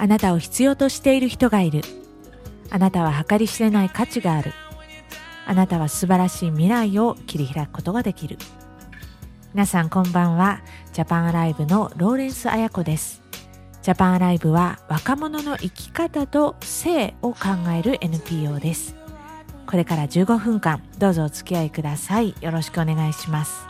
あなたを必要としている人がいる。あなたは計り知れない価値がある。あなたは素晴らしい未来を切り開くことができる。皆さんこんばんは。ジャパンアライブのローレンス綾子です。ジャパンアライブは若者の生き方と性を考える NPO です。これから15分間どうぞお付き合いください。よろしくお願いします。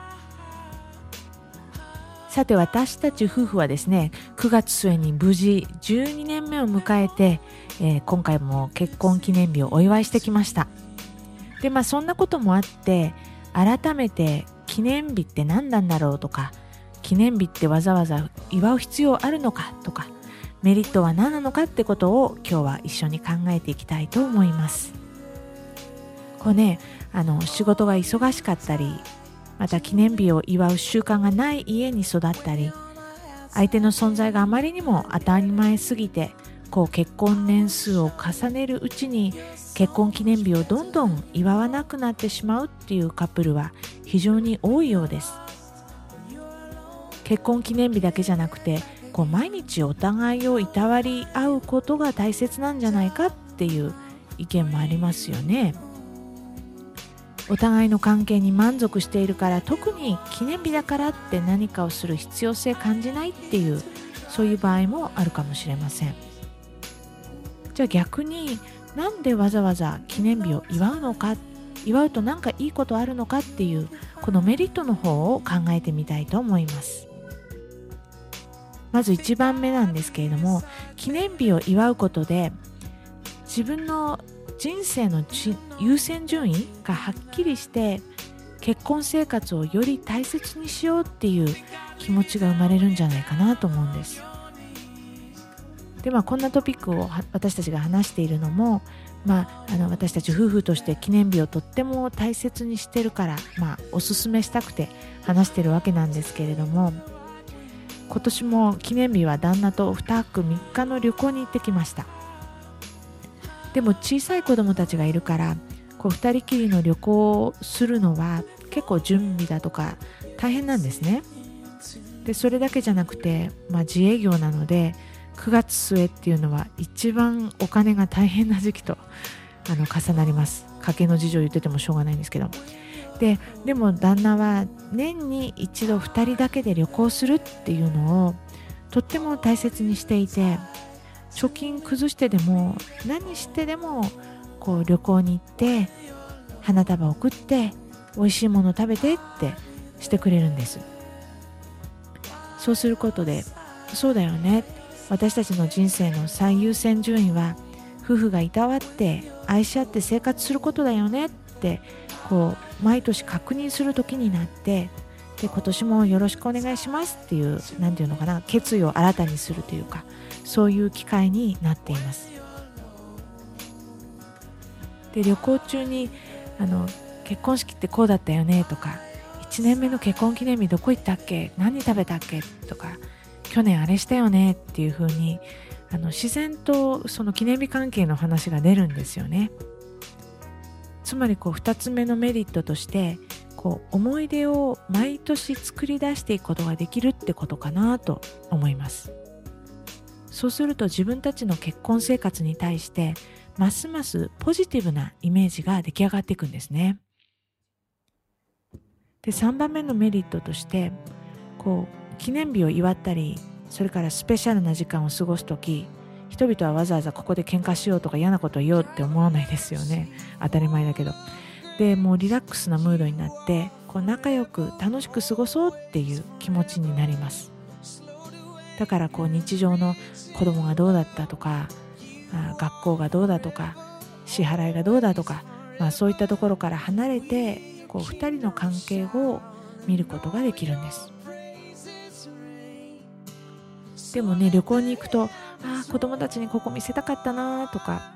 さて私たち夫婦はですね9月末に無事12年目を迎えて、えー、今回も結婚記念日をお祝いしてきました。でまあそんなこともあって改めて記念日って何なんだろうとか記念日ってわざわざ祝う必要あるのかとかメリットは何なのかってことを今日は一緒に考えていきたいと思います。こうねあの仕事が忙しかったりまた記念日を祝う習慣がない家に育ったり相手の存在があまりにも当たり前すぎてこう結婚年数を重ねるうちに結婚記念日をどんどん祝わなくなってしまうっていうカップルは非常に多いようです結婚記念日だけじゃなくてこう毎日お互いをいたわり合うことが大切なんじゃないかっていう意見もありますよね。お互いの関係に満足しているから特に記念日だからって何かをする必要性感じないっていうそういう場合もあるかもしれません。じゃあ逆になんでわざわざ記念日を祝うのか祝うと何かいいことあるのかっていうこのメリットの方を考えてみたいと思います。まず1番目なんですけれども記念日を祝うことで自分の人生の優先順位がはっきりして結婚生活をより大切にしようっていう気持ちが生まれるんじゃないかなと思うんです。でまあこんなトピックを私たちが話しているのも、まあ、あの私たち夫婦として記念日をとっても大切にしてるから、まあ、おすすめしたくて話してるわけなんですけれども今年も記念日は旦那と2泊3日の旅行に行ってきました。でも小さい子供たちがいるからこう2人きりの旅行をするのは結構準備だとか大変なんですね。でそれだけじゃなくて、まあ、自営業なので9月末っていうのは一番お金が大変な時期とあの重なります。家計の事情言っててもしょうがないんですけど。ででも旦那は年に一度2人だけで旅行するっていうのをとっても大切にしていて貯金崩してでも何してでもこう旅行に行って花束を送って美味しいもの食べてってしてくれるんです。そうすることでそうだよね。私たちの人生の最優先順位は夫婦がいたわって愛し合って生活することだよねってこう毎年確認する時になってで今年もよろしくお願いしますっていう何て言うのかな決意を新たにするというかそういう機会になっています。で旅行中にあの結婚式ってこうだったよねとか1年目の結婚記念日どこ行ったっけ何食べたっけとか去年あれしたよねっていう風にあの自然とその記念日関係の話が出るんですよね。つまりこう2つ目のメリットとしてこう思い出を毎年作り出していくことができるってことかなと思います。そうすると自分たちの結婚生活に対してますますポジティブなイメージが出来上がっていくんですね。で3番目のメリットとしてこう記念日を祝ったりそれからスペシャルな時間を過ごす時人々はわざわざここで喧嘩しようとか嫌なことを言おうって思わないですよね。当たり前だけど。でもうリラックスなムードになってこう仲良く楽しく過ごそうっていう気持ちになります。だからこう日常の子供がどうだったとか学校がどうだとか支払いがどうだとか、まあ、そういったところから離れてこう2人の関係を見ることができるんです。でもね旅行に行くとああ子供たちにここ見せたかったなとか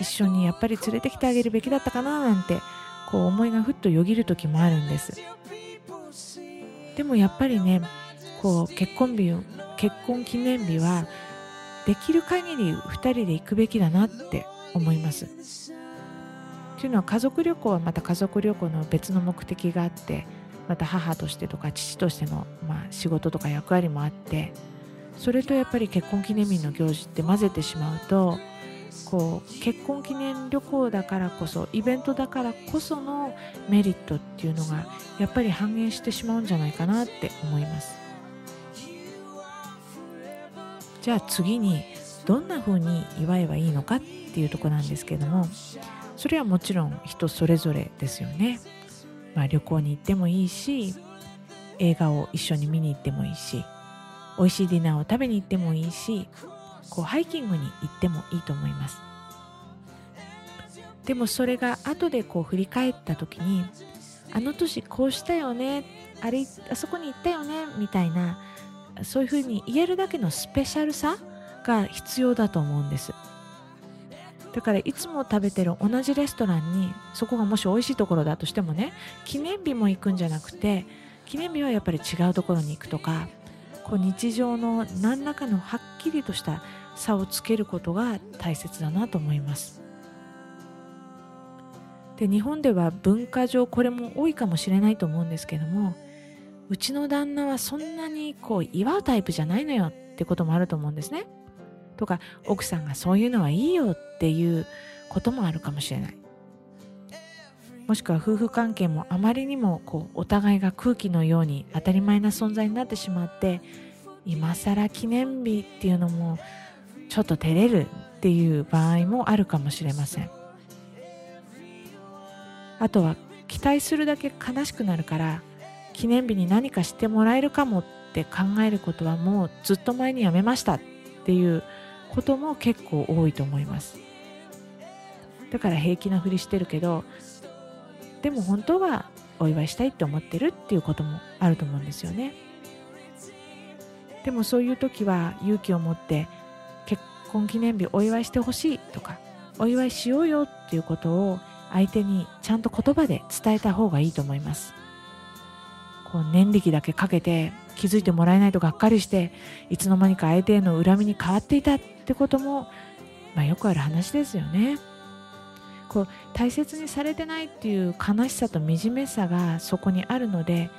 一緒にやっぱり連れてきてあげるべきだったかななんてこう思いがふっとよぎる時もあるんですでもやっぱりねこう結婚日結婚記念日はできる限り2人で行くべきだなって思います。というのは家族旅行はまた家族旅行の別の目的があってまた母としてとか父としての、まあ、仕事とか役割もあってそれとやっぱり結婚記念日の行事って混ぜてしまうとこう結婚記念旅行だからこそイベントだからこそのメリットっていうのがやっぱり半減してしまうんじゃないかなって思います。じゃあ次にどんな風に祝えばいいのかっていうとこなんですけどもそれはもちろん人それぞれですよね、まあ、旅行に行ってもいいし映画を一緒に見に行ってもいいし美味しいディナーを食べに行ってもいいしこうハイキングに行ってもいいと思います。でもそれが後でこう振り返った時にあの年こうしたよねあれあそこに行ったよねみたいなそういうふうに言えるだけのスペシャルさが必要だと思うんです。だからいつも食べてる同じレストランにそこがもし美味しいところだとしてもね記念日も行くんじゃなくて記念日はやっぱり違うところに行くとかこう日常の何らかのはっきりとした差をつけることが大切だなと思います。で日本では文化上これも多いかもしれないと思うんですけどもうちの旦那はそんなにこう祝うタイプじゃないのよってこともあると思うんですね。とか奥さんがそういうのはいいよっていうこともあるかもしれない。もしくは夫婦関係もあまりにもこうお互いが空気のように当たり前な存在になってしまって今更記念日っていうのもちょっと照れるっていう場合もあるかもしれません。あとは期待するだけ悲しくなるから記念日に何かしてもらえるかもって考えることはもうずっと前にやめましたっていうことも結構多いと思います。だから平気なふりしてるけどでも本当はお祝いしたいって思ってるっていうこともあると思うんですよね。でもそういう時は勇気を持って婚記念日お祝いしてほしいとかお祝いしようよっていうことを相手にちゃんと言葉で伝えた方がいいと思いますこう年力だけかけて気づいてもらえないとがっかりしていつの間にか相手への恨みに変わっていたってことも、まあ、よくある話ですよね。こう大切にされてないっていう悲しさと惨めさがそこにあるので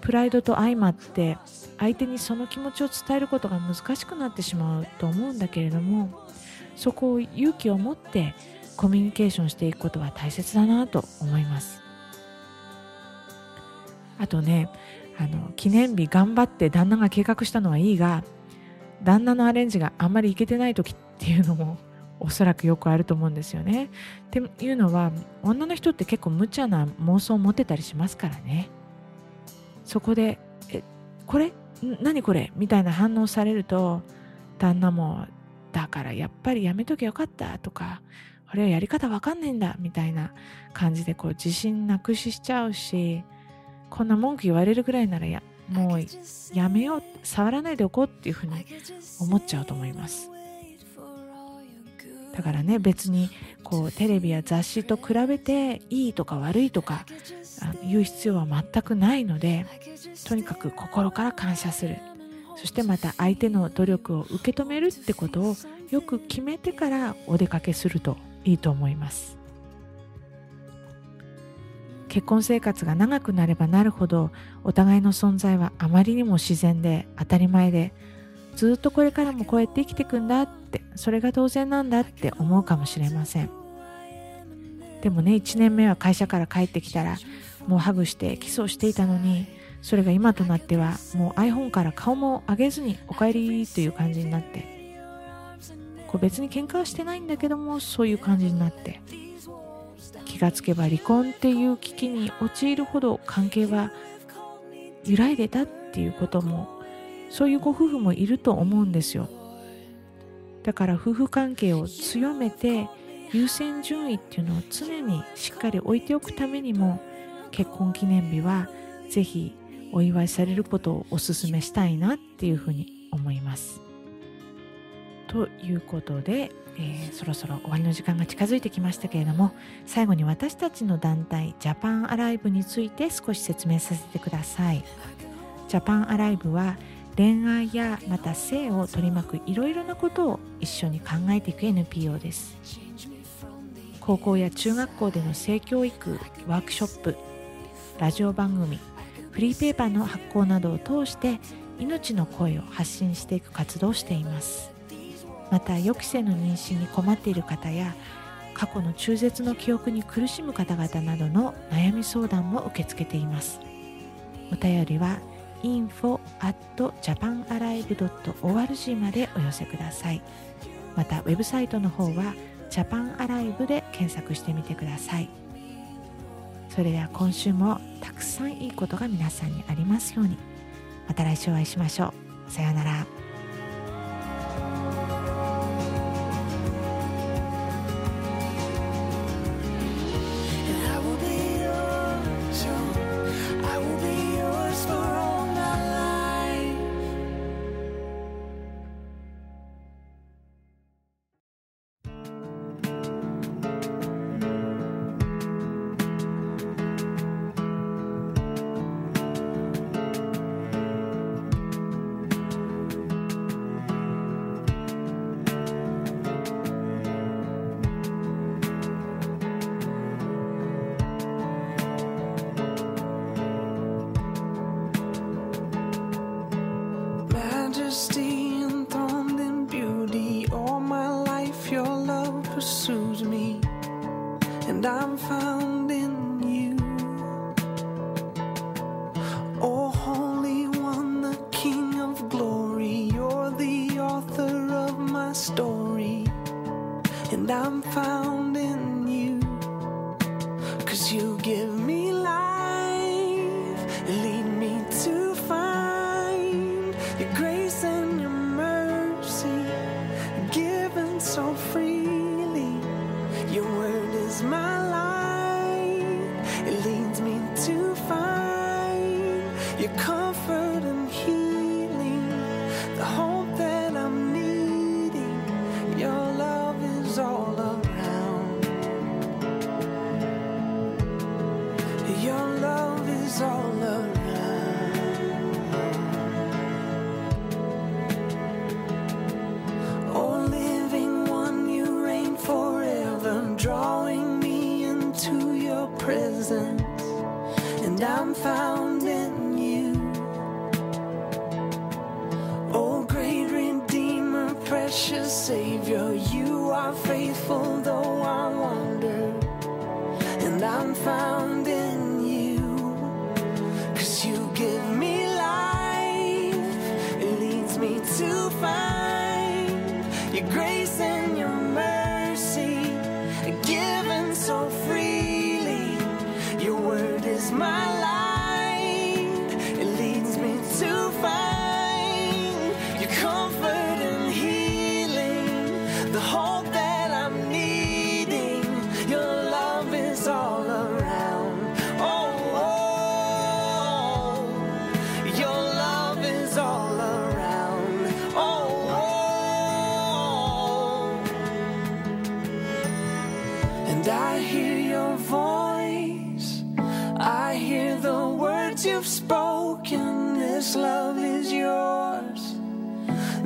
プライドと相まって相手にその気持ちを伝えることが難しくなってしまうと思うんだけれどもそこを勇気を持ってコミュニケーションしていくことは大切だなと思いますあとねあの記念日頑張って旦那が計画したのはいいが旦那のアレンジがあんまりいけてない時っていうのもおそらくよくあると思うんですよね。っていうのは女の人って結構無茶な妄想を持ってたりしますからね。そこで「えこれ？何これ?」みたいな反応されると旦那も「だからやっぱりやめときゃよかった」とか「あれはやり方わかんないんだ」みたいな感じでこう自信なくししちゃうしこんな文句言われるぐらいならやもうやめよう触らないでおこうっていうふうに思っちゃうと思います。だからね別にこうテレビや雑誌と比べていいとか悪いとか言う必要は全くないのでとにかく心から感謝する。そしてまた相手の努力を受け止めるってことをよく決めてからお出かけするといいと思います。結婚生活が長くなればなるほどお互いの存在はあまりにも自然で当たり前でずっとこれからもこうやって生きていくんだってそれが当然なんだって思うかもしれません。でもね1年目は会社から帰ってきたらもうハグしてキスをしていたのにそれが今となってはもう iPhone から顔も上げずにお帰りという感じになってこう別に喧嘩はしてないんだけどもそういう感じになって気がつけば離婚っていう危機に陥るほど関係は揺らいでたっていうこともそういうご夫婦もいると思うんですよ。だから夫婦関係を強めて優先順位っていうのを常にしっかり置いておくためにも結婚記念日はぜひお祝いされることをお勧めしたいなっていうふうに思います。ということで、えー、そろそろ終わりの時間が近づいてきましたけれども最後に私たちの団体ジャパンアライブについて少し説明させてください。ジャパンアライブは恋愛やまた性を取り巻くいろいろなことを一緒に考えていく NPO です高校や中学校での性教育ワークショップラジオ番組フリーペーパーの発行などを通して命の声を発信していく活動をしています。また予期せぬ妊娠に困っている方や過去の中絶の記憶に苦しむ方々などの悩み相談も受け付けています。お便りは info at japanalive.org までお寄せください。またウェブサイトの方はジャパンアライブで検索してみてください。それでは今週もたくさんいいことが皆さんにありますように。また来週お会いしましょう。さようなら。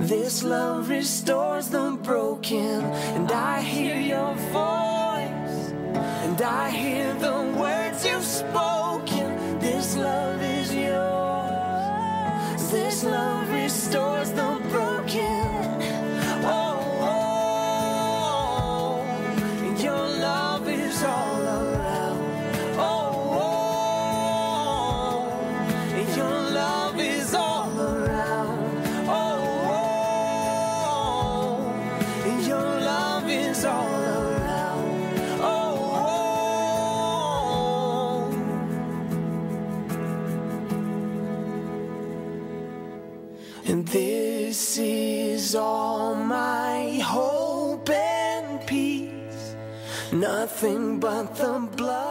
This love restores the broken, and I hear your voice, and I hear the words you've spoken. This love is yours. This love Nothing but the blood.